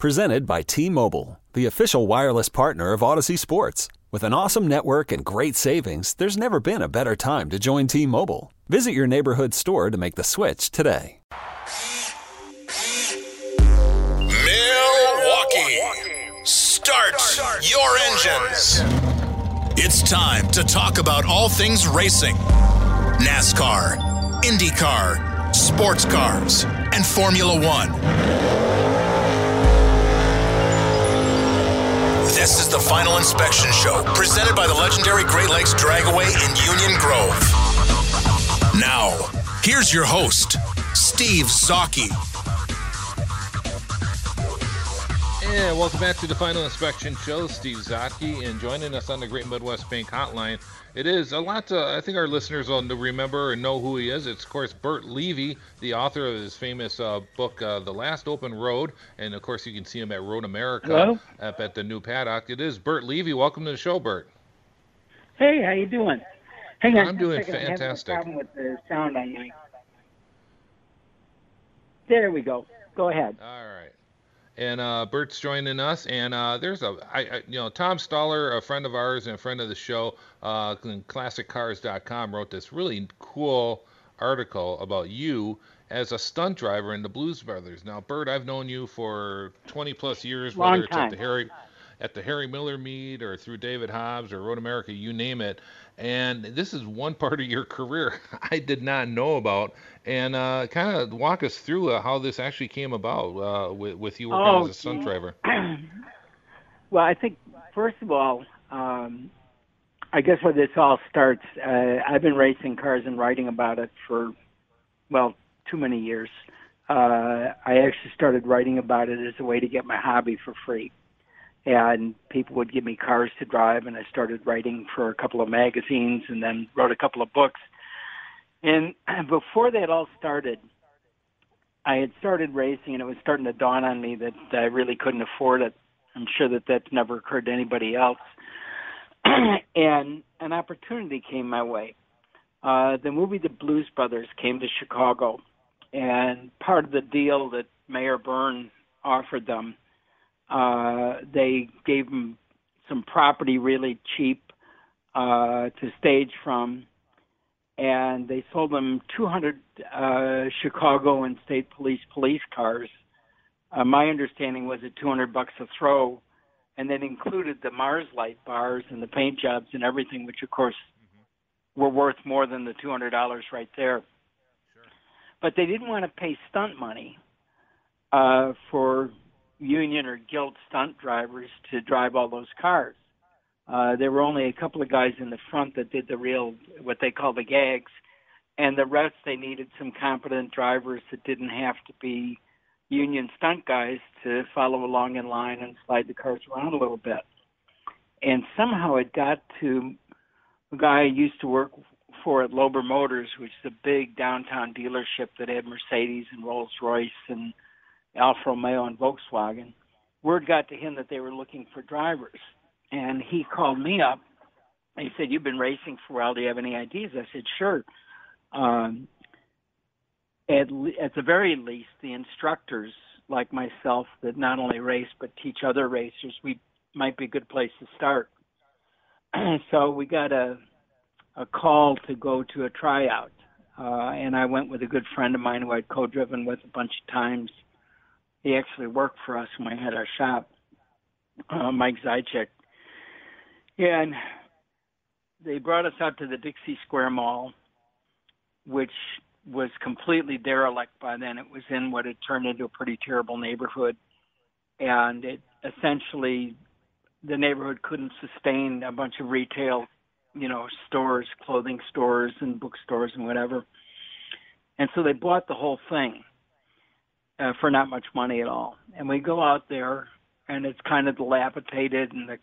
Presented by T-Mobile, the official wireless partner of Odyssey Sports. With an awesome network and great savings, there's never been a better time to join T-Mobile. Visit your neighborhood store to make the switch today. Milwaukee, start your engines. It's time to talk about all things racing NASCAR, IndyCar, sports cars, and Formula One. This is the Final Inspection Show, presented by the legendary Great Lakes Dragaway in Union Grove. Now, here's your host, Steve Zocchi. And welcome back to the Final Inspection Show. Steve Zotke, and joining us on the Great Midwest Bank Hotline. It is a lot to, I think our listeners will remember and know who he is. It's, of course, Burt Levy, the author of his famous uh, book, uh, The Last Open Road. And, of course, you can see him at Road America up at the new paddock. It is Burt Levy. Welcome to the show, Burt. Hey, how you doing? Hang on. I'm doing fantastic. I have a problem with the sound on my. There we go. Go ahead. All right. And uh, Burt's joining us, and uh, there's a, I, I, you know, Tom Stoller, a friend of ours and a friend of the show, uh, ClassicCars.com, wrote this really cool article about you as a stunt driver in the Blues Brothers. Now, Burt, I've known you for 20 plus years, Long whether it's time. at the Harry, at the Harry Miller meet or through David Hobbs or Road America, you name it. And this is one part of your career I did not know about. And uh, kind of walk us through uh, how this actually came about uh, with, with you working Oh, as a stunt gee. driver. Well, I think first of all, um, I guess where this all starts. Uh, I've been racing cars and writing about it for, well, too many years. Uh, I actually started writing about it as a way to get my hobby for free. And people would give me cars to drive, and I started writing for a couple of magazines and then wrote a couple of books. And before that all started, I had started racing, and it was starting to dawn on me that I really couldn't afford it. I'm sure that that's never occurred to anybody else. and an opportunity came my way. Uh, the movie The Blues Brothers came to Chicago, and part of the deal that Mayor Byrne offered them, uh, they gave them some property really cheap uh, to stage from, and they sold them 200 uh, Chicago and state police police cars. Uh, my understanding was at 200 bucks a throw, and that included the Mars Light bars and the paint jobs and everything, which of course were worth more than the $200 right there. But they didn't want to pay stunt money uh, for union or guild stunt drivers to drive all those cars. Uh, there were only a couple of guys in the front that did the real, what they call the gags, and the rest they needed some competent drivers that didn't have to be union stunt guys to follow along in line and slide the cars around a little bit. And somehow it got to a guy I used to work for at Loeber Motors, which is a big downtown dealership that had Mercedes and Rolls Royce and Alfa Romeo and Volkswagen. Word got to him that they were looking for drivers. And he called me up. He said, You've been racing for a while. Do you have any ideas? I said, Sure. Um, at, at the very least, the instructors like myself that not only race but teach other racers, we might be a good place to start. so we got a a call to go to a tryout, uh, and I went with a good friend of mine who I'd co-driven with a bunch of times. He actually worked for us when we had our shop, uh, Mike Zychek, and they brought us out to the Dixie Square Mall, which was completely derelict by then. It was in what had turned into a pretty terrible neighborhood, and it essentially the neighborhood couldn't sustain a bunch of retail, you know, stores, clothing stores, and bookstores and whatever. And so they bought the whole thing uh, for not much money at all. And we go out there, and it's kind of dilapidated, and the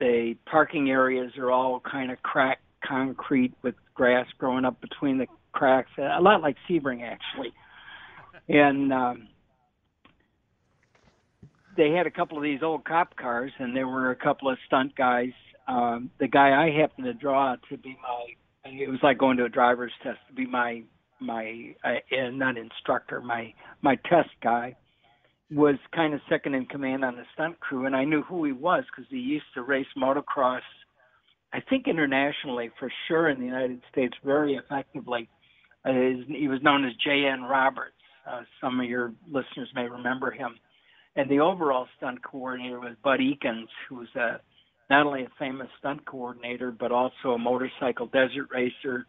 the parking areas are all kind of cracked concrete with grass growing up between the cracks, a lot like Sebring actually. And um, they had a couple of these old cop cars, and there were a couple of stunt guys. Um, the guy I happened to draw to be my, it was like going to a driver's test to be my my uh, not instructor, my my test guy was kind of second in command on the stunt crew, and I knew who he was because he used to race motocross. I think internationally, for sure, in the United States, very effectively. Uh, he was known as J.N. Roberts. Uh, some of your listeners may remember him. And the overall stunt coordinator was Bud Ekins, who was a, not only a famous stunt coordinator, but also a motorcycle desert racer.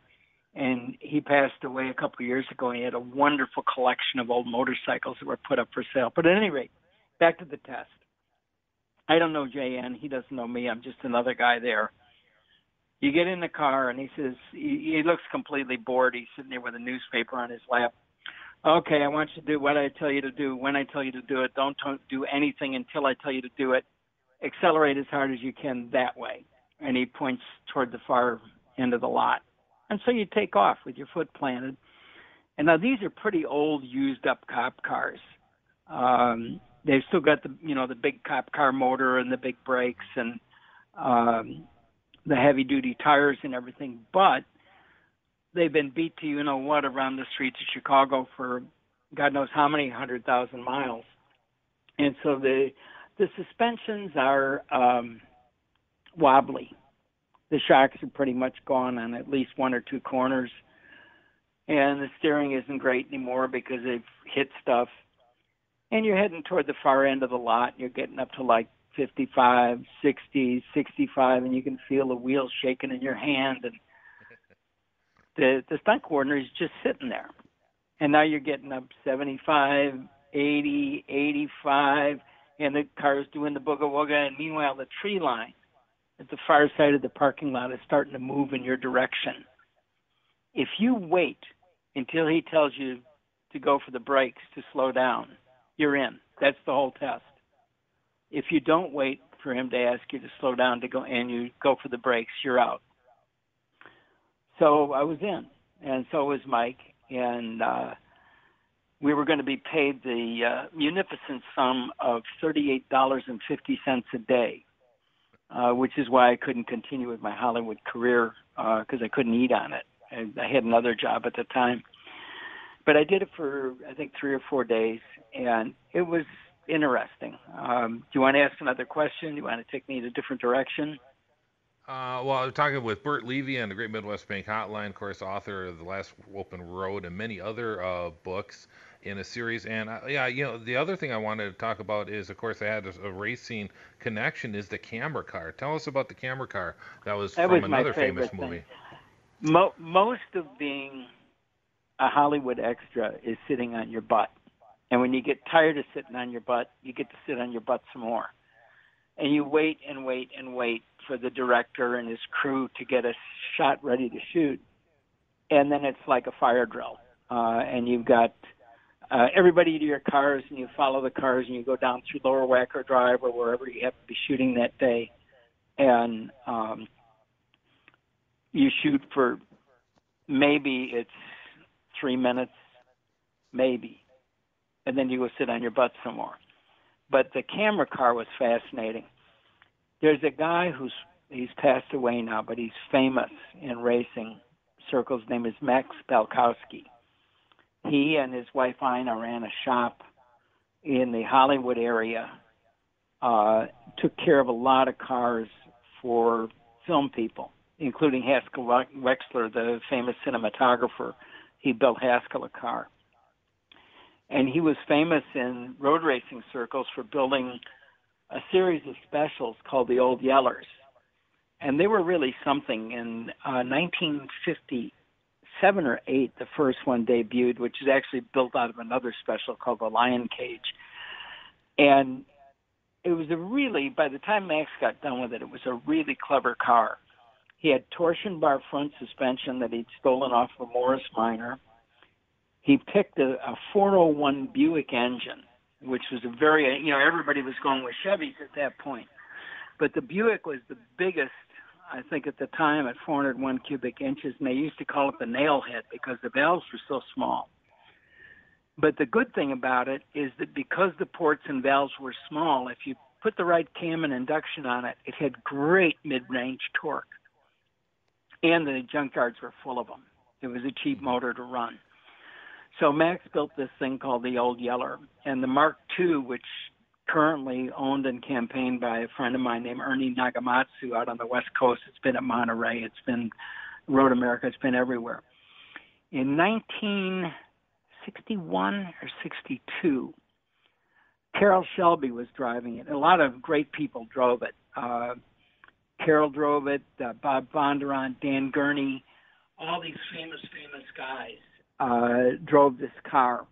And he passed away a couple of years ago. He had a wonderful collection of old motorcycles that were put up for sale. But at any rate, back to the test. I don't know JN. He doesn't know me. I'm just another guy there. You get in the car, and he says he, he looks completely bored. He's sitting there with a newspaper on his lap okay, I want you to do what I tell you to do when I tell you to do it. Don't do anything until I tell you to do it. Accelerate as hard as you can that way. And he points toward the far end of the lot. And so you take off with your foot planted. And now these are pretty old, used up cop cars. Um, they've still got the you know the big cop car motor and the big brakes and um, the heavy duty tires and everything, but they've been beat to you know what around the streets of Chicago for God knows how many hundred thousand miles, and so the the suspensions are um, wobbly. The shocks are pretty much gone on at least one or two corners, and the steering isn't great anymore because they've hit stuff. And you're heading toward the far end of the lot. You're getting up to like 55, 60, 65, and you can feel the wheels shaking in your hand and the the stunt coordinator is just sitting there, and now you're getting up 75, 80, 85, and the car's doing the booga wooga, and meanwhile the tree line at the far side of the parking lot is starting to move in your direction. If you wait until he tells you to go for the brakes to slow down, you're in. That's the whole test. If you don't wait for him to ask you to slow down to go and you go for the brakes, you're out. So I was in, and so was Mike, and uh, we were going to be paid the uh, munificent sum of thirty-eight dollars and fifty cents a day, uh, which is why I couldn't continue with my Hollywood career because uh, I couldn't eat on it. I, I had another job at the time, but I did it for I think three or four days, and it was interesting. Um, do you want to ask another question? Do you want to take me in a different direction? Uh, well, I'm talking with Burt Levy on the Great Midwest Bank Hotline, of course, author of The Last Open Road and many other uh, books in a series. And uh, yeah, you know, the other thing I wanted to talk about is, of course, I had a, a racing connection is the camera car. Tell us about the camera car. That was that from was another famous thing. movie. Mo- most of being a Hollywood extra is sitting on your butt. And when you get tired of sitting on your butt, you get to sit on your butt some more. And you wait and wait and wait for the director and his crew to get a shot ready to shoot, and then it's like a fire drill. Uh, and you've got uh, everybody to your cars, and you follow the cars, and you go down through Lower Wacker Drive or wherever you have to be shooting that day, and um, you shoot for maybe it's three minutes, maybe, and then you go sit on your butt some more. But the camera car was fascinating there's a guy who's he's passed away now, but he's famous in racing circles. His name is Max Balchowsky. He and his wife Ina ran a shop in the Hollywood area. Uh, took care of a lot of cars for film people, including Haskell Wexler, the famous cinematographer. He built Haskell a car. And he was famous in road racing circles for building a series of specials called the Old Yellers, and they were really something. In uh, 1957 or eight, the first one debuted, which is actually built out of another special called the Lion Cage, and it was a really. By the time Max got done with it, it was a really clever car. He had torsion bar front suspension that he'd stolen off of a Morris Minor. He picked a, a 401 Buick engine which was a very you know everybody was going with Chevys at that point, but the Buick was the biggest. I think at the time at 401 cubic inches, and they used to call it the nail head because the valves were so small. But the good thing about it is that because the ports and valves were small, if you put the right cam and induction on it, it had great mid-range torque. And the junkyards were full of them. It was a cheap motor to run. So Max built this thing called the Old Yeller, and the Mark II, which currently owned and campaigned by a friend of mine named Ernie Nagamatsu out on the West Coast. It's been at Monterey. It's been Road America. It's been everywhere. In 1961 or 62. Carroll Shelby was driving it. A lot of great people drove it. Uh, Carroll drove it. Uh, Bob Bondurant, Dan Gurney, all these famous, famous guys uh, drove this car.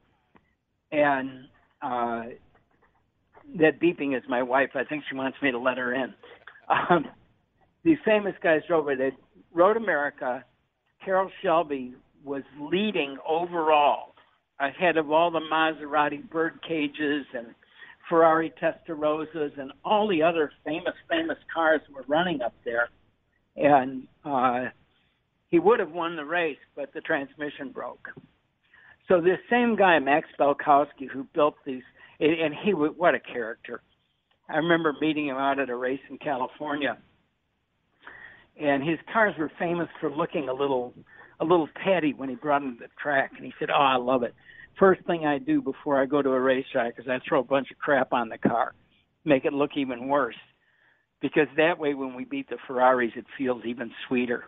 And uh, that beeping is my wife. I think she wants me to let her in. Um, these famous guys drove it. At Road America, Carroll Shelby was leading overall ahead of all the Maserati bird cages and Ferrari Testarossas and all the other famous, famous cars were running up there. And uh, he would have won the race, but the transmission broke. So this same guy, Max Balchowsky, who built these, and he what a character. I remember meeting him out at a race in California, and his cars were famous for looking a little a little tatty when he brought him to the track, and he said, "Oh, I love it. First thing I do before I go to a racetrack is I throw a bunch of crap on the car, make it look even worse, because that way when we beat the Ferraris, it feels even sweeter."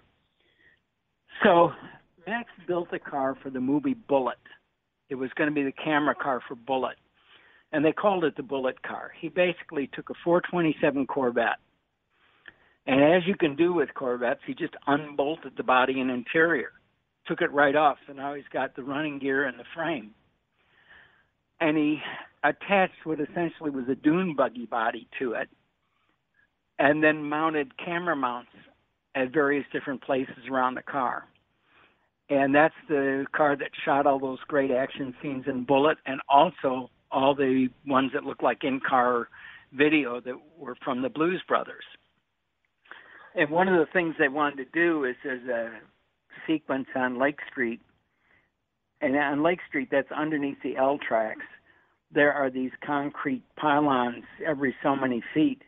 So Max built a car for the movie Bullitt. It was going to be the camera car for Bullitt, and they called it the Bullitt car. He basically took a 427 Corvette and as you can do with Corvettes, he just unbolted the body and interior, took it right off. So now he's got the running gear and the frame. And he attached what essentially was a dune buggy body to it, and then mounted camera mounts at various different places around the car. And that's the car that shot all those great action scenes in Bullitt, and also all the ones that look like in-car video that were from the Blues Brothers and one of the things they wanted to do is there's a sequence on Lake Street, and on Lake Street that's underneath the L tracks. There are these concrete pylons every so many feet,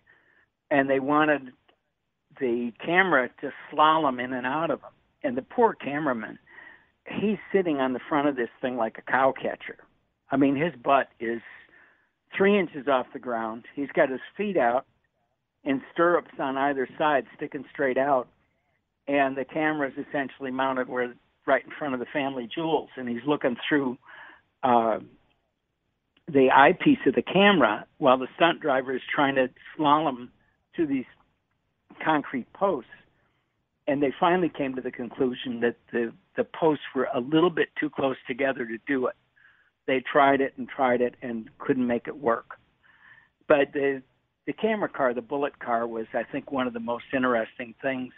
and they wanted the camera to slalom in and out of them. And the poor cameraman, he's sitting on the front of this thing like a cow catcher. I mean, his butt is three inches off the ground. He's got his feet out in stirrups on either side, sticking straight out, and the camera is essentially mounted where right in front of the family jewels, and he's looking through uh, the eyepiece of the camera while the stunt driver is trying to slalom to these concrete posts. And they finally came to the conclusion that the the posts were a little bit too close together to do it. They tried it and tried it and couldn't make it work. But the the camera car, the Bullitt car, was I think one of the most interesting things.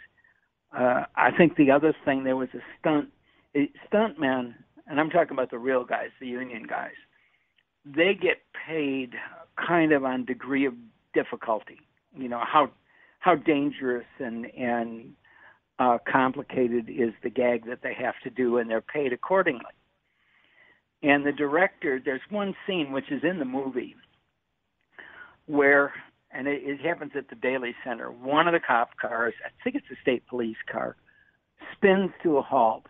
Uh, I think the other thing there was a stunt a stuntman, and I'm talking about the real guys, the union guys. They get paid kind of on degree of difficulty. You know how how dangerous and and uh, complicated is the gag that they have to do, and they're paid accordingly. And the director, there's one scene which is in the movie where and it, it happens at the Daley Center. One of the cop cars, I think it's a state police car, spins to a halt,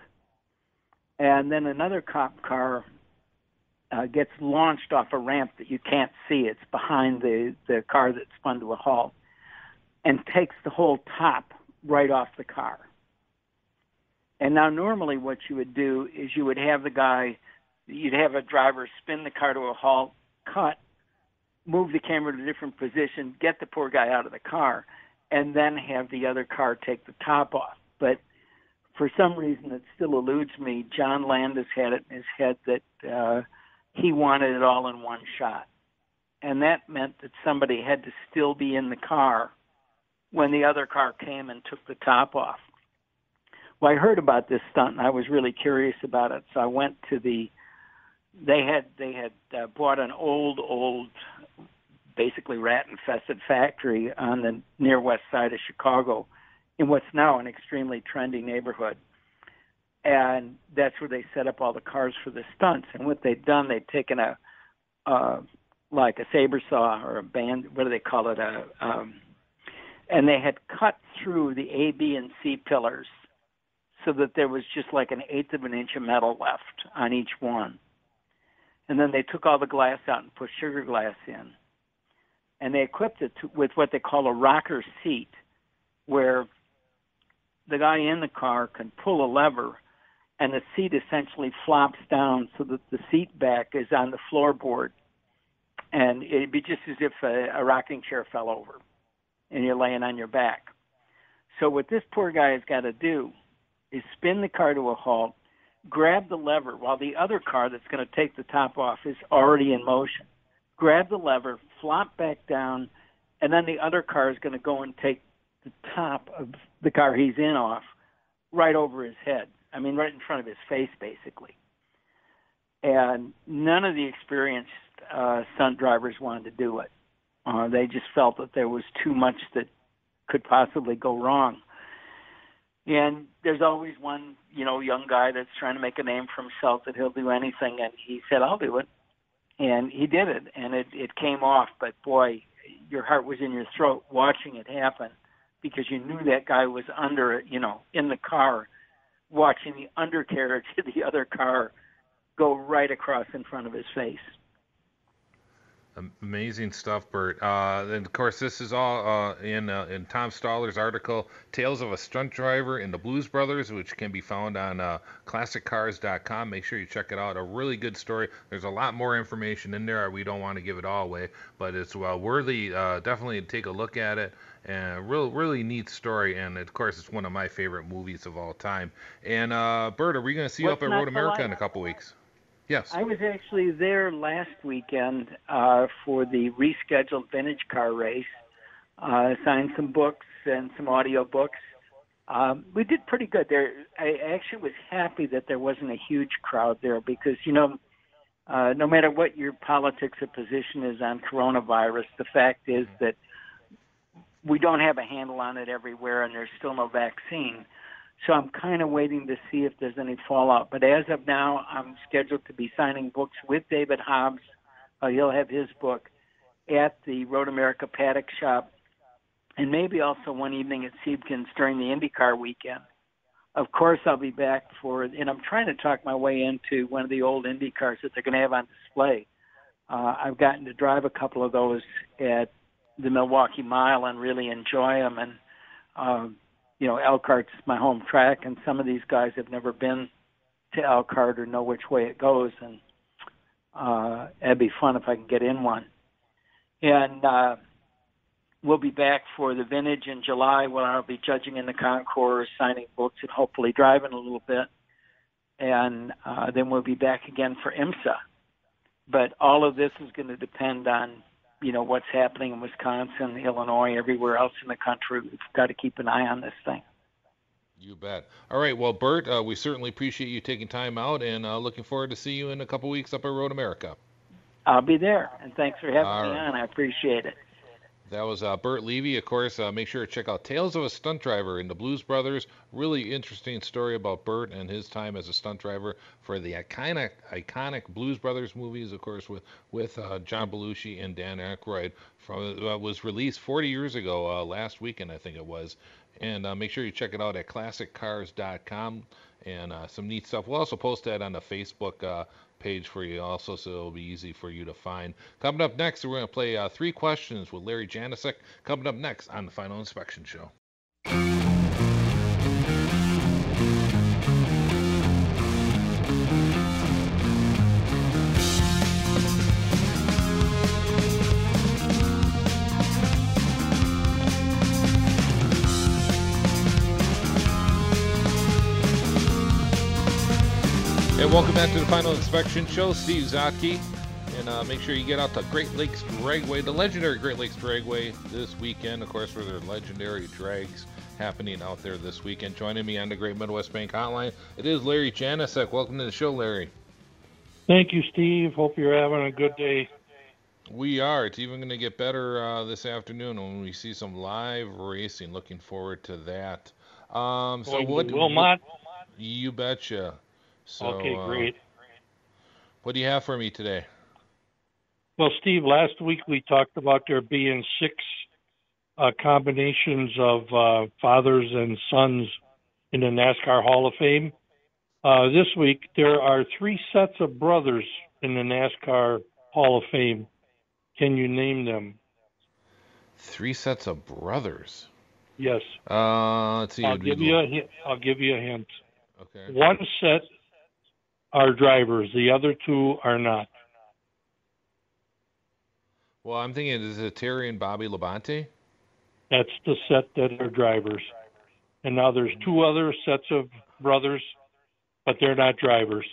and then another cop car uh, gets launched off a ramp that you can't see. It's behind the the car that spun to a halt, and takes the whole top right off the car. And now, normally, what you would do is you would have the guy, you'd have a driver spin the car to a halt, cut, move the camera to a different position, get the poor guy out of the car, and then have the other car take the top off. But for some reason, it still eludes me. John Landis had it in his head that uh, he wanted it all in one shot. And that meant that somebody had to still be in the car when the other car came and took the top off. Well, I heard about this stunt and I was really curious about it, so I went to the they had they had uh, bought an old old basically rat infested factory on the near west side of Chicago in what's now an extremely trendy neighborhood. And that's where they set up all the cars for the stunts. And what they'd done, they'd taken a uh like a saber saw or a band what do they call it? A um and they had cut through the A, B, and C pillars so that there was just like an eighth of an inch of metal left on each one. And then they took all the glass out and put sugar glass in. And they equipped it to, with what they call a rocker seat, where the guy in the car can pull a lever and the seat essentially flops down so that the seat back is on the floorboard. And it'd be just as if a, a rocking chair fell over and you're laying on your back. So what this poor guy has got to do is spin the car to a halt, grab the lever while the other car that's going to take the top off is already in motion. Grab the lever, flop back down, and then the other car is going to go and take the top of the car he's in off right over his head. I mean, right in front of his face, basically. And none of the experienced uh, stunt drivers wanted to do it. Uh, they just felt that there was too much that could possibly go wrong. And there's always one, you know, young guy that's trying to make a name for himself that he'll do anything. And he said, "I'll do it," and he did it, and it it came off. But boy, your heart was in your throat watching it happen because you knew that guy was under it, you know, in the car, watching the undercarriage of the other car go right across in front of his face. Amazing stuff, Burt. Uh, and of course, this is all uh, in uh, in Tom Stoller's article, "Tales of a Stunt Driver in the Blues Brothers," which can be found on uh, ClassicCars.com. Make sure you check it out. A really good story. There's a lot more information in there. We don't want to give it all away, but it's well worthy. Uh, definitely take a look at it. And real, really neat story. And of course, it's one of my favorite movies of all time. And uh, Burt, are we going to see What's you up at Road America in a couple weeks? Yes. I was actually there last weekend uh, for the rescheduled vintage car race. Uh, signed some books and some audio books. Um, we did pretty good there. I actually was happy that there wasn't a huge crowd there because you know, uh, no matter what your politics or position is on coronavirus, the fact is that we don't have a handle on it everywhere, and there's still no vaccine. So I'm kind of waiting to see if there's any fallout. But as of now, I'm scheduled to be signing books with David Hobbs. Uh, he'll have his book at the Road America Paddock Shop, and maybe also one evening at Siebken's during the IndyCar weekend. Of course, I'll be back for, and I'm trying to talk my way into one of the old Indy cars that they're going to have on display. Uh, I've gotten to drive a couple of those at the Milwaukee Mile and really enjoy them. And um, you know, Elkhart's my home track, and some of these guys have never been to Elkhart or know which way it goes, and uh, it'd be fun if I can get in one. And uh, we'll be back for the vintage in July, when I'll be judging in the concourse, signing books, and hopefully driving a little bit. And uh, then we'll be back again for IMSA. But all of this is going to depend on you know what's happening in Wisconsin, Illinois, everywhere else in the country. We've got to keep an eye on this thing. You bet. All right. Well, Burt, uh, we certainly appreciate you taking time out and uh, looking forward to see you in a couple weeks up at Road America. I'll be there, and thanks for having All me right. on. I appreciate it. That was uh, Burt Levy. Of course, uh, make sure to check out Tales of a Stunt Driver in the Blues Brothers. Really interesting story about Burt and his time as a stunt driver for the iconic, iconic Blues Brothers movies. Of course, with with uh, John Belushi and Dan Aykroyd. From uh, was released 40 years ago, uh, last weekend I think it was. And uh, make sure you check it out at ClassicCars.com and uh, some neat stuff. We'll also post that on the Facebook page for you also, so it'll be easy for you to find. Coming up next, we're going to play uh, three questions with Larry Janicek. Coming up next on the Final Inspection Show. Welcome back to the Final Inspection Show. Steve Zotke. And uh, make sure you get out to Great Lakes Dragway, the legendary Great Lakes Dragway, this weekend, of course, for their legendary drags happening out there this weekend. Joining me on the Great Midwest Bank Hotline, it is Larry Janicek. Welcome to the show, Larry. Thank you, Steve. Hope you're having a good day. We are. It's even going to get better uh, this afternoon when we see some live racing. Looking forward to that. Um, so what? Wilmot? You betcha. So, okay, uh, great. what do you have for me today? Well, Steve, last week we talked about there being six uh, combinations of uh, fathers and sons in the NASCAR Hall of Fame. Uh, this week there are three sets of brothers in the NASCAR Hall of Fame. Can you name them? Three sets of brothers. Yes. Uh, let's see. I'll give you a hint. I'll give you a hint. Okay. One set are drivers. The other two are not. Well, I'm thinking is it Terry and Bobby Labonte? That's the set that are drivers. And now there's two other sets of brothers, but they're not drivers.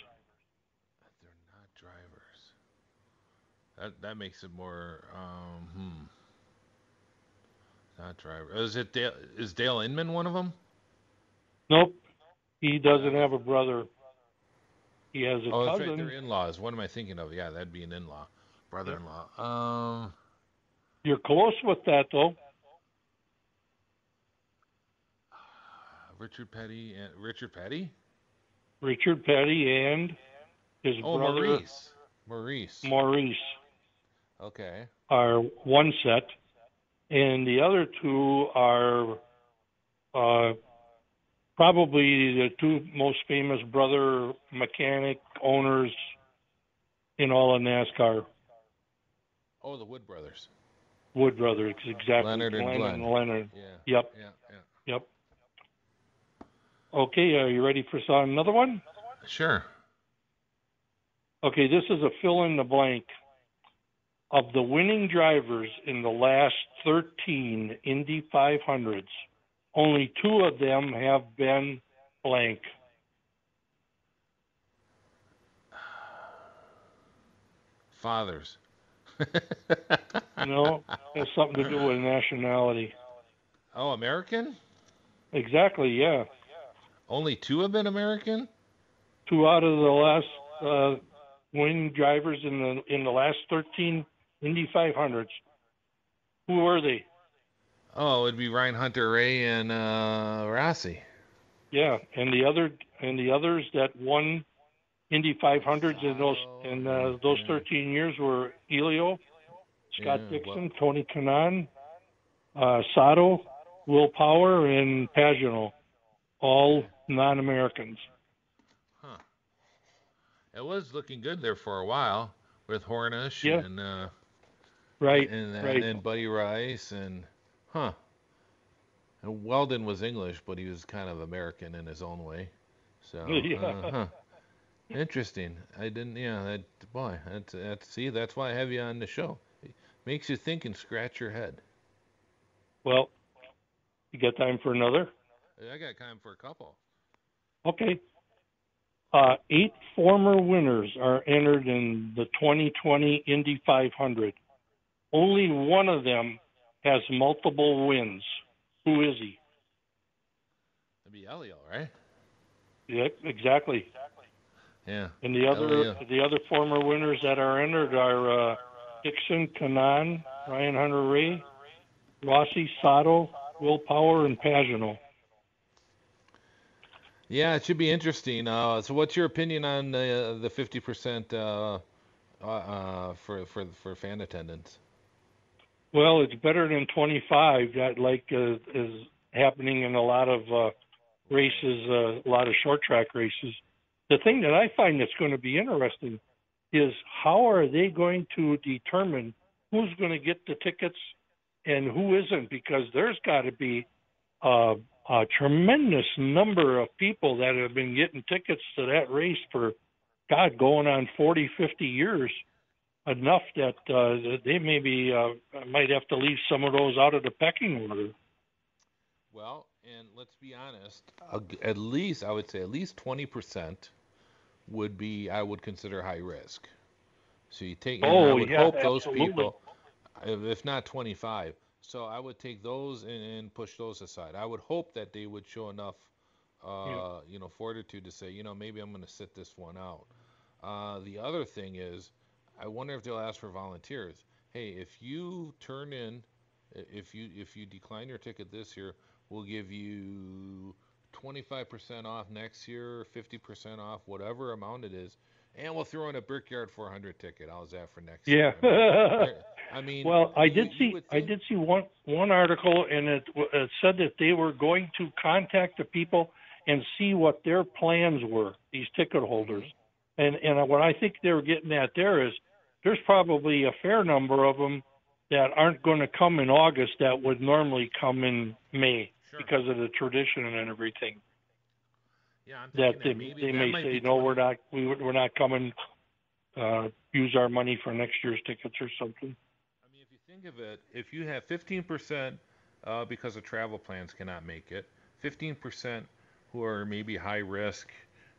They're not drivers. That that makes it more. Um, hmm. Not driver. Is it Dale? Is Dale Inman one of them? Nope. He doesn't have a brother. He has a Oh, that's cousin. right. They're in-laws. What am I thinking of? Yeah, that'd be an in-law, brother-in-law. Um, You're close with that though. Richard Petty and Richard Petty. Richard Petty and his Oh, brother Maurice. Maurice. Maurice Okay. are one set, and the other two are uh, probably the two most famous brother mechanic owners in all of NASCAR. Oh, the Wood brothers. Wood brothers, exactly. Leonard and Glenn and Leonard. Yeah. Yep, Yeah. Yeah. yep. Okay, are you ready for some, another one? Sure. Okay, this is a fill in the blank. Of the winning drivers in the last 13 Indy 500s, only two of them have been blank. Fathers. No, has something to do with nationality. Oh, American? Exactly, yeah. Only two have been American? Two out of the last uh, winning drivers in the in the last 13 Indy 500s. Who were they? Oh, it'd be Ryan Hunter-Reay and uh, Rossi. Yeah, and the other and the others that won Indy 500s in those in uh, those 13 years were Elio, Scott Yeah, Dixon, Tony Kanaan, uh, Sato, Will Power, and Pagenaud, all non-Americans. Huh. It was looking good there for a while with Hornish Yeah. and uh, Right, and, and, right. and Buddy Rice and huh. And Weldon was English, but he was kind of American in his own way. So Yeah. uh, huh. interesting. I didn't. Yeah, that boy. That's that's see. That's why I have you on the show. It makes you think and scratch your head. Well, you got time for another? I got time for a couple. Okay. Uh, eight former winners are entered in the 2020 Indy 500. Only one of them has multiple wins. Who is he? That'd be Elio, right? Yeah, exactly. Yeah. And the other Elio. the other former winners that are entered are uh, Dixon, Kanaan, Ryan Hunter-Reay, Rossi, Sato, Will Power, and Pagenaud. Yeah, it should be interesting. Uh, so, what's your opinion on the the fifty percent uh, uh, uh, for for for fan attendance? Well, it's better than 25. That like uh, is happening in a lot of uh, races, uh, a lot of short track races. The thing that I find that's going to be interesting is how are they going to determine who's going to get the tickets and who isn't? Because there's got to be uh, a tremendous number of people that have been getting tickets to that race for, God, going on 40, 50 years enough that uh, they maybe uh, might have to leave some of those out of the pecking order. Well, and let's be honest, at least I would say at least twenty percent would be I would consider high risk. So you take, and I Oh, would yeah, hope those absolutely. people, if not twenty five. So I would take those and, and push those aside. I would hope that they would show enough, uh, you know, fortitude to say, you know, maybe I'm going to sit this one out. Uh, the other thing is, I wonder if they'll ask for volunteers. Hey, if you turn in, if you if you decline your ticket this year, we'll give you 25% off next year, 50% off, whatever amount it is, and we'll throw in a Brickyard 400 ticket. How's that for next yeah. year? Yeah. I mean, well, I did you, you see I did see one one article, and it, it said that they were going to contact the people and see what their plans were. These ticket holders, mm-hmm. and and what I think they were getting at there is there's probably a fair number of them that aren't going to come in August that would normally come in May sure. because of the tradition and everything. Yeah, I'm that they, that they that may say no, we're not we we're not coming. Uh, use our money for next year's tickets or something. I mean, if you think of it, if you have 15% uh, because of travel plans cannot make it, 15% who are maybe high risk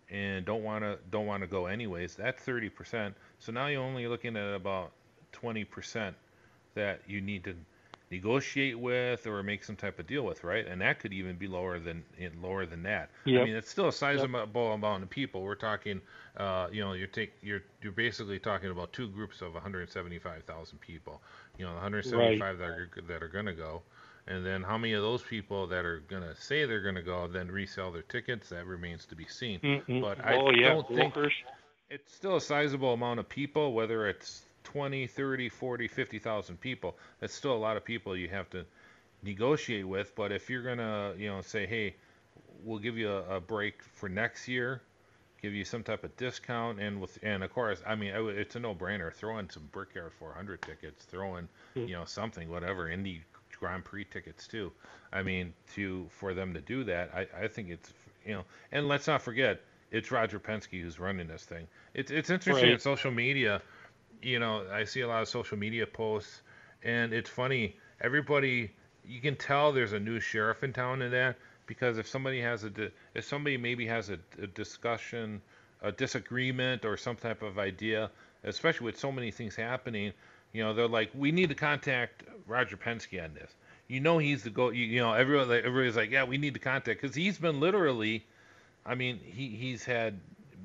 and don't want to don't want to go anyways, that's 30%. So now you're only looking at about 20% that you need to negotiate with or make some type of deal with, right? And that could even be lower than lower than that. Yep. I mean, it's still a sizable yep. amount of people. We're talking, uh, you know, you're take you're you're basically talking about two groups of 175,000 people. You know, 175 right. that are that are going to go, and then how many of those people that are going to say they're going to go then resell their tickets? That remains to be seen. Mm-hmm. But oh, I yeah. don't think Workers. it's still a sizable amount of people, whether it's 20, 30, 40, 50,000 people. That's still a lot of people you have to negotiate with. But if you're gonna, you know, say, hey, we'll give you a, a break for next year, give you some type of discount, and with, and of course, I mean, it's a no-brainer. Throw in some Brickyard 400 tickets, throw in, you know, something, whatever, Indy Grand Prix tickets too. I mean, to for them to do that, I, I think it's, you know, and let's not forget, it's Roger Penske who's running this thing. It's it's interesting Right. on social media you know, I see a lot of social media posts, and it's funny. Everybody, you can tell there's a new sheriff in town in that because if somebody has a, if somebody maybe has a, a discussion, a disagreement, or some type of idea, especially with so many things happening, you know, they're like, we need to contact Roger Penske on this. You know, he's the go. You, you know, everyone, everybody's like, yeah, we need to contact because he's been literally, I mean, he he's had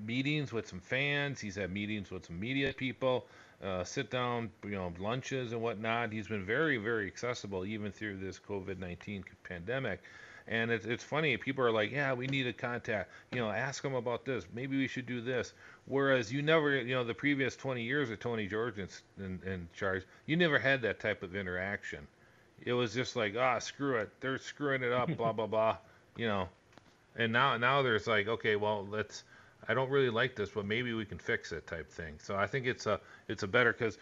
meetings with some fans. He's had meetings with some media people, uh, sit down, you know, lunches and whatnot. He's been very, very accessible even through this COVID-19 pandemic. And it's, it's funny. People are like, yeah, we need to contact, you know, ask them about this. Maybe we should do this. Whereas you never, you know, the previous 20 years of Tony George in, in, in charge, you never had that type of interaction. It was just like, ah, screw it. They're screwing it up, blah, blah, blah, you know. And now, now there's like, okay, well, let's, I don't really like this, but maybe we can fix it type thing. So I think it's a it's a better because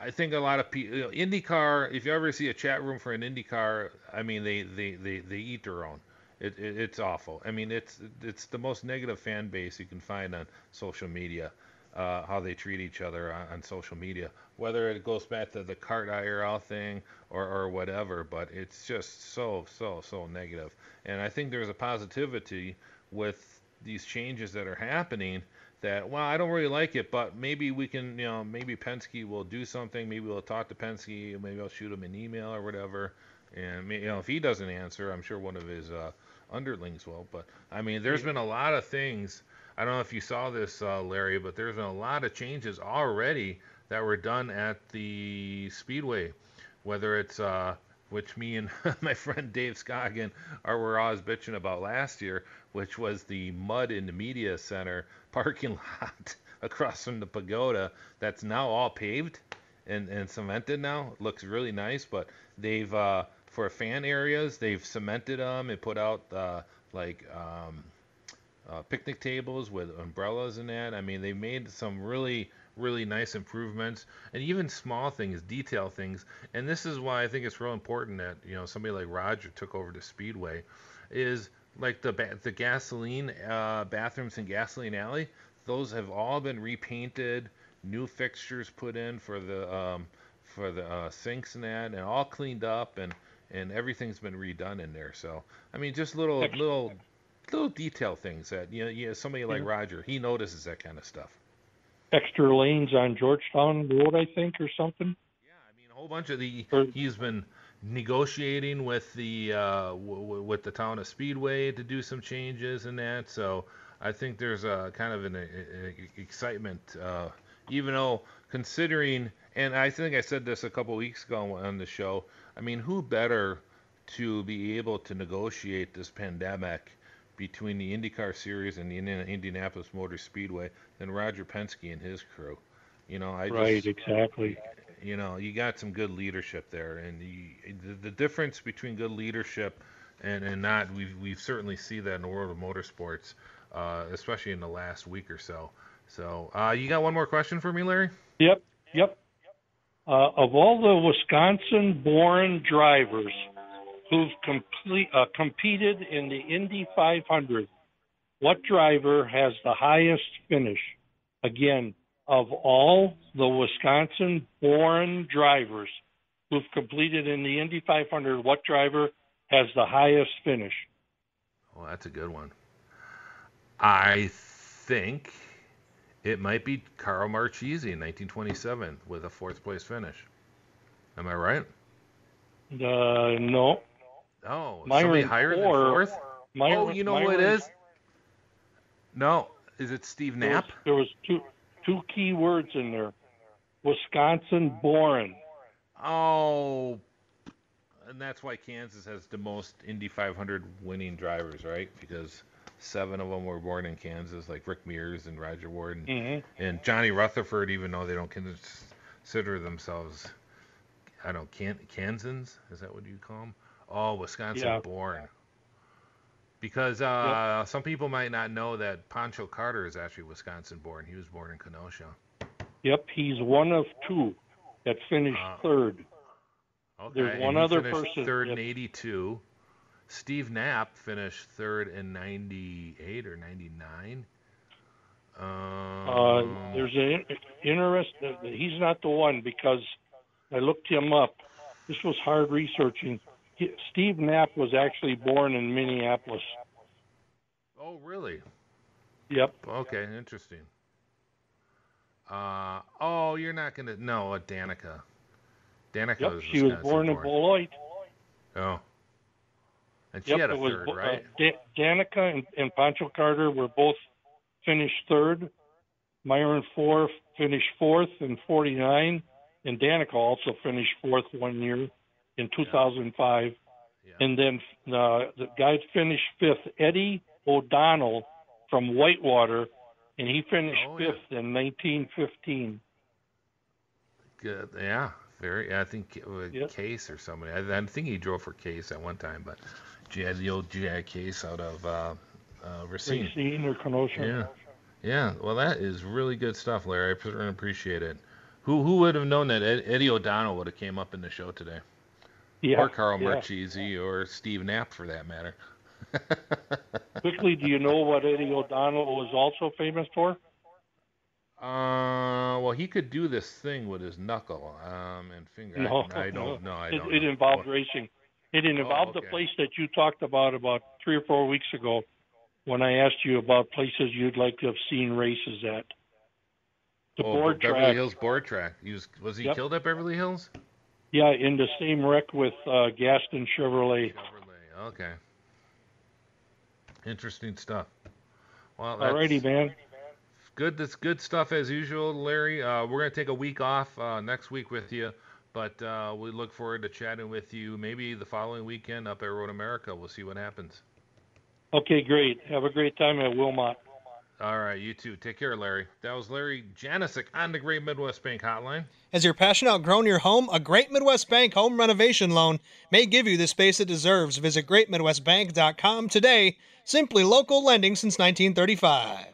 I think a lot of people you know, IndyCar. If you ever see a chat room for an IndyCar, I mean they they, they, they eat their own. It, it, it's awful. I mean it's it's the most negative fan base you can find on social media. Uh, how they treat each other on, on, social media, whether it goes back to the cart IRL thing or, or whatever, but it's just so so so negative. And I think there's a positivity with these changes that are happening that. Well I don't really like it but maybe we can you know maybe Penske will do something. Maybe we'll talk to Penske. Maybe I'll shoot him an email or whatever. And you know if he doesn't answer I'm sure one of his uh, underlings will. But I mean there's been a lot of things. I don't know if you saw this uh, Larry but there's been a lot of changes already that were done at the speedway whether it's uh, which me and my friend Dave Scoggin are were always bitching about last year, which was the mud in the media center parking lot across from the pagoda that's now all paved and, and cemented now. It looks really nice, but they've uh, for fan areas they've cemented them and put out uh, like um, uh, picnic tables with umbrellas and that. I mean, they made some really really nice improvements and even small things, detail things. And this is why I think it's real important that you know somebody like Roger took over the Speedway, is like the ba- the gasoline uh, bathrooms and gasoline alley. Those have all been repainted, new fixtures put in for the um, for the uh, sinks and that, and all cleaned up and and everything's been redone in there. So I mean, just little little little detail things that you know, you know somebody like Roger he notices that kind of stuff extra lanes on Georgetown Road, I think, or something. Yeah, I mean a whole bunch of the. He's been negotiating with the uh, w- with the town of Speedway to do some changes and that. So I think there's a kind of an a, a excitement, uh, even though considering, and I think I said this a couple weeks ago on the show. I mean, who better to be able to negotiate this pandemic between the IndyCar Series and the Indianapolis Motor Speedway than Roger Penske and his crew? You know, I right, just, exactly. You know, you got some good leadership there, and the, the, difference between good leadership and and not, we've we've certainly see that in the world of motorsports, uh, especially in the last week or so. So, uh, you got one more question for me, Larry? Yep, yep. Uh, of all the Wisconsin-born drivers who've complete, uh, competed in the Indy 500, what driver has the highest finish? Again, of all the Wisconsin born drivers who've completed in the Indy 500, what driver has the highest finish? Well, that's a good one. I think it might be Carl Marchese in 1927 with a fourth place finish. Am I right? Uh, no. Oh, Myron somebody higher than fourth? Myron, oh, you know Myron, who it is? No, is it Steve There was, Knapp? there was two two key words in there. Wisconsin born. Oh, and that's why Kansas has the most Indy 500 winning drivers, right? Because seven of them were born in Kansas, like Rick Mears and Rodger Ward and, Mm-hmm. and Johnny Rutherford, even though they don't consider themselves, I don't can Kansans, is that what you call them? Oh, Wisconsin Yeah. born. Because uh, some people might not know that Pancho Carter is actually Wisconsin born. He was born in Kenosha. Yep, he's one of two that finished Ah. third. Okay. There's one other person- Third in '82. Steve Knapp finished third in '98 or '99. Um, Uh, there's an interest. He's not the one because I looked him up. This was hard researching. Steve Knapp was actually born in Minneapolis. oh, really? Yep. Okay, interesting. Uh, oh, you're not gonna no, uh, Danica. Danica Yep. was She was Wisconsin born in Beloit. Oh. And she Yep. had a it was third, uh, right? Da- Danica and, and Pancho Carter were both finished third. Myron Fohr finished fourth in '49, and Danica also finished fourth one year in 2005. Yeah. And then uh, the guy finished fifth, Eddie O'Donnell from Whitewater, and he finished Oh, yeah. fifth in 1915. Good. Yeah, very. I think it Yep. Case or somebody. I, I think he drove for Case at one time, but JI, the old JI Case out of uh, uh, Racine. Racine or Kenosha. Yeah, yeah. Well, that is really good stuff, Larry. I certainly appreciate it. Who who would have known that Ed, Eddie O'Donnell would have came up in the show today, Yeah, or Carl yeah. Marchese, or Steve Knapp for that matter. Quickly, do you know what Eddie O'Donnell was also famous for? Uh, well, he could do this thing with his knuckle um, and finger. No, I, I don't know. I it, don't it know. involved racing. It involved okay. the place that you talked about about three or four weeks ago when I asked you about places you'd like to have seen races at. The oh, board Beverly track, Hills board track. He was was he Yep. killed at Beverly Hills? Yeah, in the same wreck with uh, Gaston Chevrolet. Chevrolet. Okay. Interesting stuff. Well, that's Alrighty, man. good. That's good stuff as usual, Larry. Uh, we're gonna take a week off uh, next week with you, but uh, we look forward to chatting with you maybe the following weekend up at Road America. We'll see what happens. Okay, great. Have a great time at Wilmot. All right, you too. Take care, Larry. That was Larry Janisic on the Great Midwest Bank Hotline. Has your passion outgrown your home? A Great Midwest Bank home renovation loan may give you the space it deserves. Visit greatmidwestbank.com today. Simply local lending since 1935.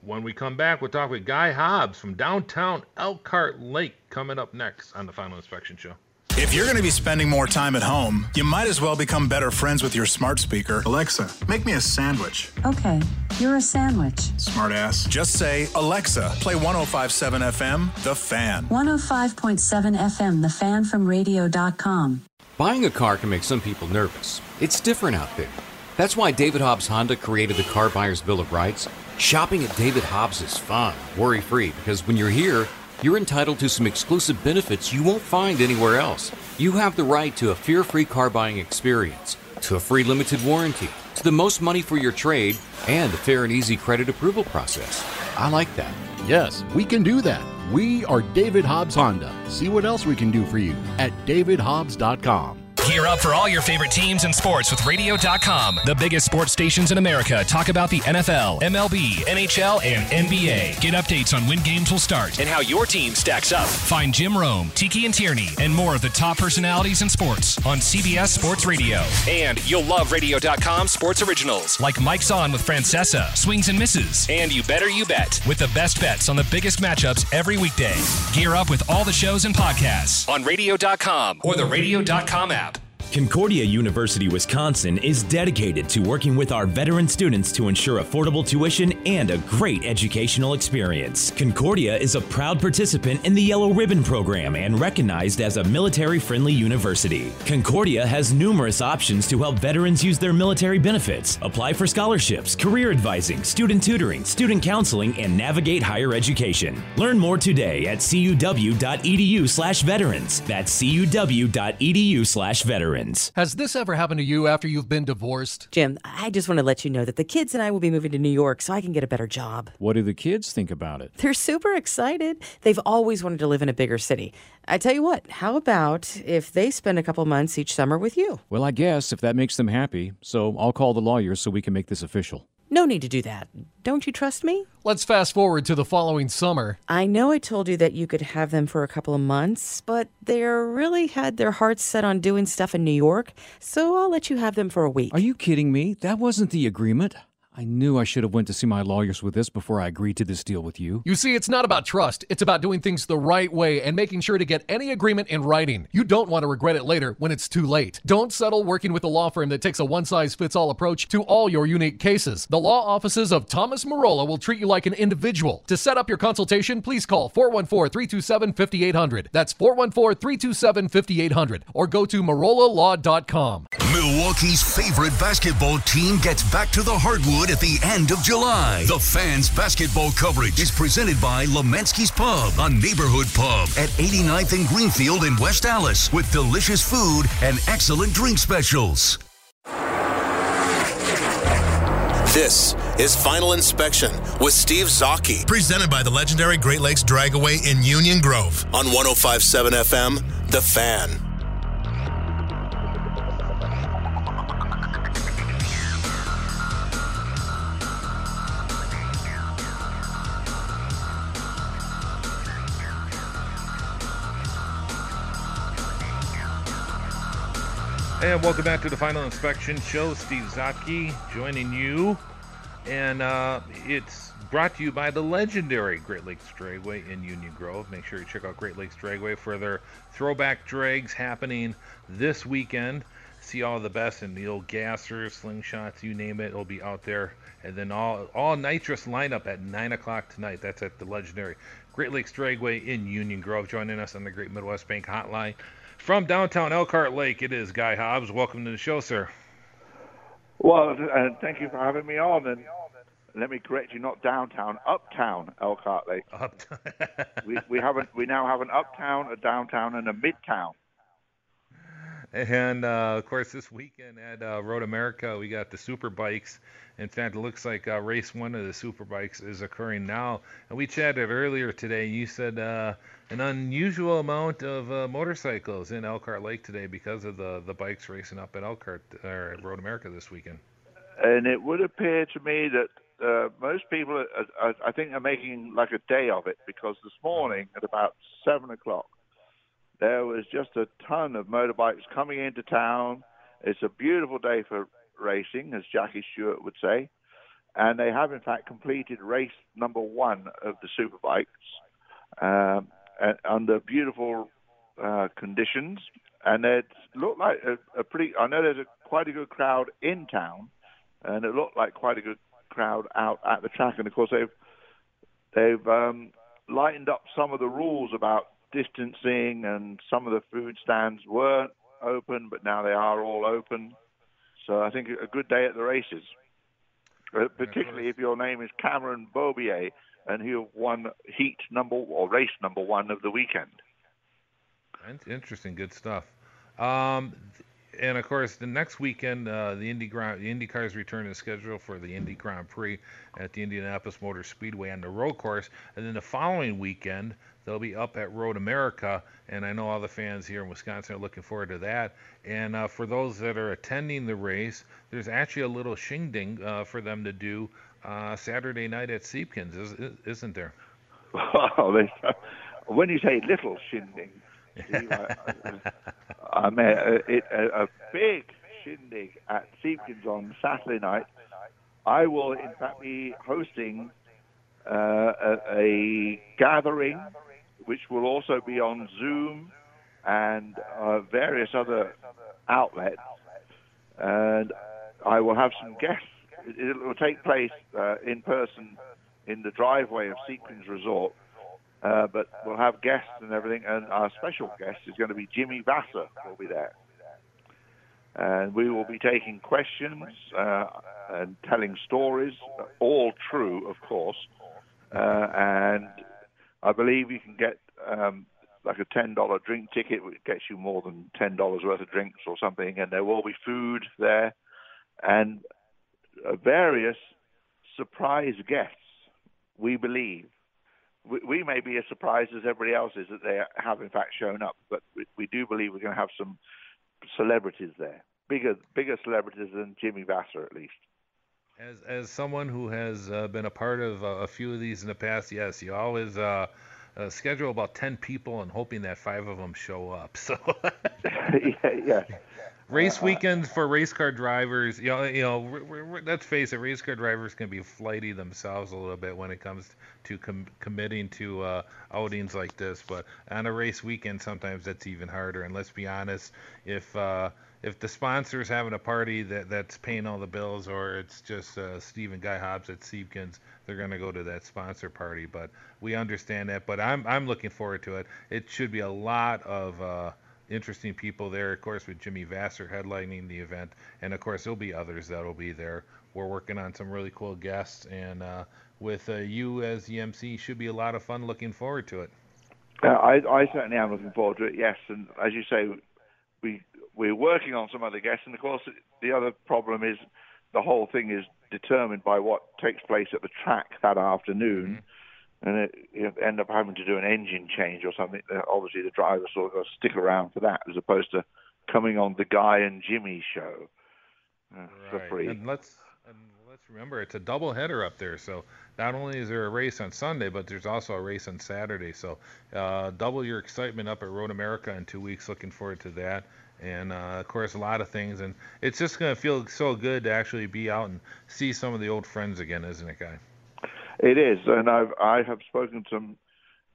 When we come back, we'll talk with Guy Hobbs from downtown Elkhart Lake coming up next on the Final Inspection Show. If you're going to be spending more time at home, you might as well become better friends with your smart speaker. Alexa, make me a sandwich. Okay, you're a sandwich. Smartass. Just say, Alexa, play 1057 FM, The Fan. 105.7 FM, the fan from radio.com. Buying a car can make some people nervous. It's different out there. That's why David Hobbs Honda created the Car Buyer's Bill of Rights. Shopping at David Hobbs is fun, worry free, because when you're here, you're entitled to some exclusive benefits you won't find anywhere else. You have the right to a fear free car buying experience, to a free limited warranty, to the most money for your trade and a fair and easy credit approval process. I like that. Yes, we can do that. We are David Hobbs Honda. See what else we can do for you at davidhobbs.com. Gear up for all your favorite teams and sports with Radio.com. The biggest sports stations in America talk about the NFL, MLB, NHL, and NBA. Get updates on when games will start and how your team stacks up. Find Jim Rome, Tiki and Tierney, and more of the top personalities in sports on CBS Sports Radio. And you'll love Radio.com sports originals like Mike's On with Francesa, Swings and Misses, and You Better You Bet with the best bets on the biggest matchups every weekday. Gear up with all the shows and podcasts on Radio.com or the Radio.com app. Concordia University Wisconsin is dedicated to working with our veteran students to ensure affordable tuition and a great educational experience. Concordia is a proud participant in the Yellow Ribbon Program and recognized as a military friendly university. Concordia has numerous options to help veterans use their military benefits, apply for scholarships, career advising, student tutoring, student counseling, and navigate higher education. Learn more today at cuw.edu/slash veterans. That's cuw.edu/slash veterans. Has this ever happened to you after you've been divorced? Jim, I just want to let you know that the kids and I will be moving to New York so I can get a better job. What do the kids think about it? They're super excited. They've always wanted to live in a bigger city. I tell you what, how about if they spend a couple months each summer with you? Well, I guess if that makes them happy. So I'll call the lawyers so we can make this official. No need to do that. Don't you trust me? Let's fast forward to the following summer. I know I told you that you could have them for a couple of months, but they really had their hearts set on doing stuff in New York, so I'll let you have them for a week. Are you kidding me? That wasn't the agreement. I knew I should have went to see my lawyers with this before I agreed to this deal with you. You see, it's not about trust. It's about doing things the right way and making sure to get any agreement in writing. You don't want to regret it later when it's too late. Don't settle working with a law firm that takes a one size fits all approach to all your unique cases. The law offices of Thomas Marola will treat you like an individual. To set up your consultation, please call 414 327 5800. That's 414 327 5800 or go to marolalaw.com. Milwaukee's favorite basketball team gets back to the hardwood at the end of July. The fans' basketball coverage is presented by Lemensky's Pub, a neighborhood pub at 89th and Greenfield in West Allis with delicious food and excellent drink specials. This is Final Inspection with Steve Zocchi, presented by the legendary Great Lakes Dragaway in Union Grove on 1057 FM, The Fan. And welcome back to the Final Inspection Show. Steve Zotke joining you. And uh, it's brought to you by the legendary Great Lakes Dragway in Union Grove. Make sure you check out Great Lakes Dragway for their throwback drags happening this weekend. See all the best in the old gassers, slingshots, you name it, it'll be out there. And then all all nitrous lineup at 9 o'clock tonight. That's at the legendary Great Lakes Dragway in Union Grove. Joining us on the Great Midwest Bank Hotline. From downtown Elkhart Lake, it is Guy Hobbs. Welcome to the show, sir. Well, uh, thank you for having me on. And let me correct you, not downtown, uptown Elkhart Lake. Uptown. we we haven't we now have an uptown, a downtown, and a midtown. And uh, of course, this weekend at uh, Road America, we got the super bikes. In fact, it looks like uh, race one of the super bikes is occurring now. And we chatted earlier today. You said uh, an unusual amount of uh, motorcycles in Elkhart Lake today because of the the bikes racing up at Elkhart or at Road America this weekend. And it would appear to me that uh, most people, are, I think, are making like a day of it because this morning at about seven o'clock, there was just a ton of motorbikes coming into town. It's a beautiful day for racing, as Jackie Stewart would say. And they have, in fact, completed race number one of the superbikes um, under beautiful uh, conditions. And it looked like a, a pretty, I know there's a, quite a good crowd in town, and it looked like quite a good crowd out at the track. And of course, they've, they've um, lightened up some of the rules about distancing, and some of the food stands weren't open, but now they are all open. So I think a good day at the races, uh, particularly if your name is Cameron Beaubier and you have won heat number or race number one of the weekend. That's Interesting, good stuff. Um, and of course, the next weekend, uh, the Indy Grand, the Indy cars return to schedule for the Indy Grand Prix at the Indianapolis Motor Speedway on the road course, and then the following weekend they'll be up at Road America, and I know all the fans here in Wisconsin are looking forward to that. And uh, for those that are attending the race, there's actually a little shindig uh, for them to do uh, Saturday night at Siebkens, is, not there? Well, when you say little shindig, I, mean a, a, a big shindig at Siebkens on Saturday night. I will, in fact, be hosting uh, a, a, gathering, which will also be on Zoom and uh, various other outlets, and I will have some guests. It, will take place uh, in person in the driveway of Siebkens Resort uh, but we'll have guests and everything, and our special guest is going to be Jimmy Vasser. Will be there, and we will be taking questions uh, and telling stories, all true, of course. Uh, and I believe you can get um, like a ten dollar drink ticket, which gets you more than ten dollars worth of drinks or something, and there will be food there, and uh, various surprise guests. We believe we, may be as surprised as everybody else is that they have in fact shown up, but we, we do believe we're going to have some celebrities there, bigger bigger celebrities than Jimmy Vasser at least. As as someone who has uh, been a part of uh, a few of these in the past, yes, you always uh, uh schedule about ten people and hoping that five of them show up. So yeah, yeah race uh, weekends for race car drivers, you know, you know, we're, we're, let's face it, race car drivers can be flighty themselves a little bit when it comes to com- committing to uh, outings like this. But on a race weekend, sometimes that's even harder. And let's be honest, if uh, if the sponsor's having a party that that's paying all the bills, or it's just uh, Steve and Guy Hobbs at Siebkens, they're going to go to that sponsor party. But we understand that. But I'm I'm looking forward to it. It should be a lot of uh, interesting people there. Of course, with Jimmy Vasser headlining the event, and of course there'll be others that'll be there. We're working on some really cool guests, and uh, with uh, you as the MC, should be a lot of fun. Looking forward to it. Uh, I, I certainly am looking forward to it. Yes, and as you say, we we're working on some other guests, and of course the other problem is the whole thing is determined by what takes place at the track that afternoon. Mm-hmm and it, you end up having to do an engine change or something, obviously the driver sort of stick around for that as opposed to coming on the Guy and Jimmy show uh, right. for free. And let's and let's remember it's a double header up there, so not only is there a race on Sunday, but there's also a race on Saturday. So uh, double your excitement up at Road America in two weeks. Looking forward to that. And uh, of course, a lot of things, and it's just going to feel so good to actually be out and see some of the old friends again, isn't it, Guy? It is, and I've I have spoken to.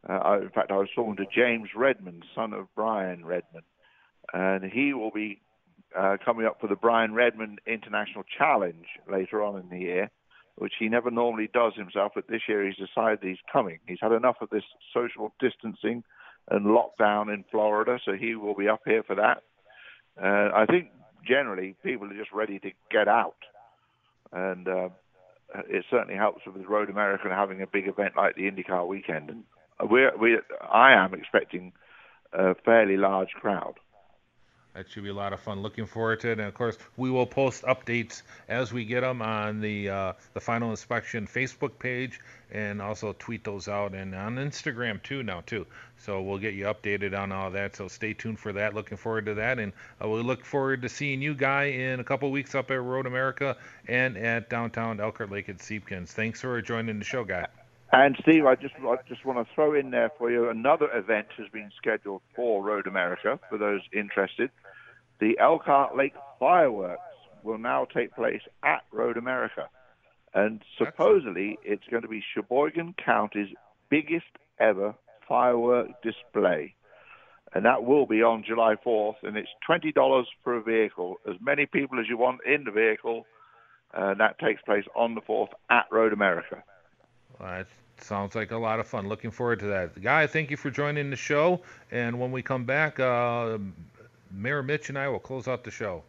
Uh, in fact, I was talking to James Redman, son of Brian Redman, and he will be uh, coming up for the Brian Redman International Challenge later on in the year, which he never normally does himself. But this year, he's decided he's coming. He's had enough of this social distancing and lockdown in Florida, so he will be up here for that. Uh, I think generally people are just ready to get out, and uh, Uh, it certainly helps with Road America having a big event like the IndyCar weekend. And we we I am expecting a fairly large crowd. That should be a lot of fun. Looking forward to it. And of course, we will post updates as we get them on the uh, the final inspection Facebook page, and also tweet those out and on Instagram too now too. So we'll get you updated on all that. So stay tuned for that. Looking forward to that, and uh, we look forward to seeing you, Guy, in a couple weeks up at Road America and at downtown Elkhart Lake at Siebkens. Thanks for joining the show, Guy. And Steve, I just I just want to throw in there for you another event has been scheduled for Road America for those interested. The Elkhart Lake fireworks will now take place at Road America. And supposedly it's going to be Sheboygan County's biggest ever firework display. And that will be on July 4th. And it's $20 for a vehicle, as many people as you want in the vehicle. And that takes place on the 4th at Road America. Well, that sounds like a lot of fun. Looking forward to that. Guy, thank you for joining the show. And when we come back, uh, Mayor Mitch and I will close out the show.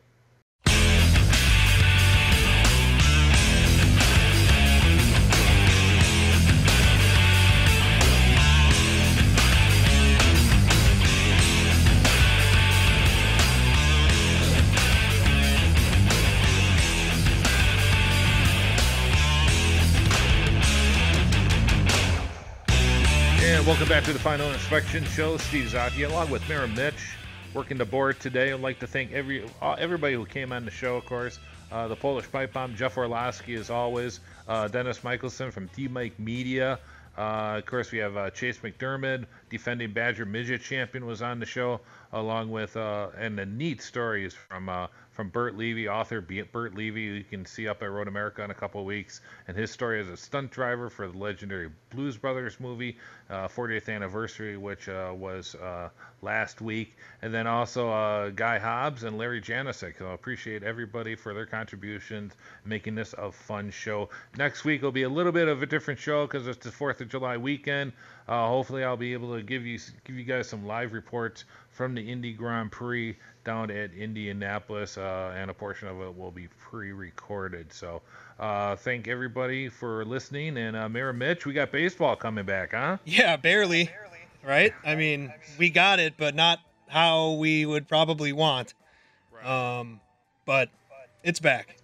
welcome back to the Final Inspection Show. Steve Zocchi along with Mayor Mitch working the board today. I'd like to thank every uh, everybody who came on the show, of course. Uh, the Polish Pipe Bomb, Jeff Orlowski, as always. Uh, Dennis Michelson from T Mike Media. Uh, of course, we have uh, Chase McDermott, defending Badger Midget Champion, was on the show, along with uh, and the neat stories from from Burt Levy, author Burt Levy, you can see up at Road America in a couple of weeks, and his story as a stunt driver for the legendary Blues Brothers movie, uh, 40th anniversary, which uh, was uh, last week, and then also uh, Guy Hobbs and Larry Janicek. So I appreciate everybody for their contributions, making this a fun show. Next week will be a little bit of a different show because it's the 4th of July weekend. Uh, hopefully, I'll be able to give you give you guys some live reports from the Indy Grand Prix down at Indianapolis, uh, and a portion of it will be pre-recorded. So, uh, thank everybody for listening. And uh, Mayor Mitch, we got baseball coming back, huh? Yeah, barely. Right? I mean, we got it, but not how we would probably want. Um, but it's back.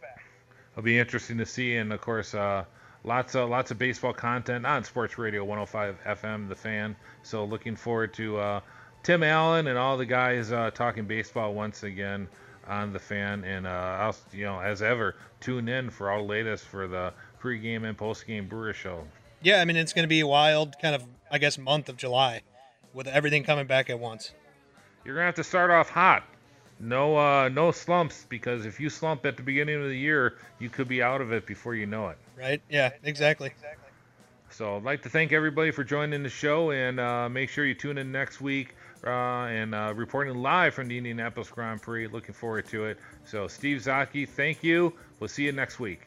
It'll be interesting to see, and of course, uh, lots of lots of baseball content on Sports Radio 105 FM, The Fan. So looking forward to uh, Tim Allen and all the guys uh, talking baseball once again on the fan. And uh, I'll, you know, as ever, tune in for all the latest for the pregame and postgame Brewer Show. Yeah, I mean it's going to be a wild kind of, I guess, month of July with everything coming back at once. You're gonna have to start off hot. No, uh, no slumps because if you slump at the beginning of the year, you could be out of it before you know it. Right? Yeah, exactly. Exactly. So I'd like to thank everybody for joining the show, and uh, make sure you tune in next week uh, and uh, reporting live from the Indianapolis Grand Prix. Looking forward to it. So, Steve Zaki, thank you. We'll see you next week.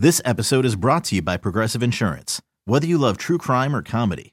This episode is brought to you by Progressive Insurance. Whether you love true crime or comedy,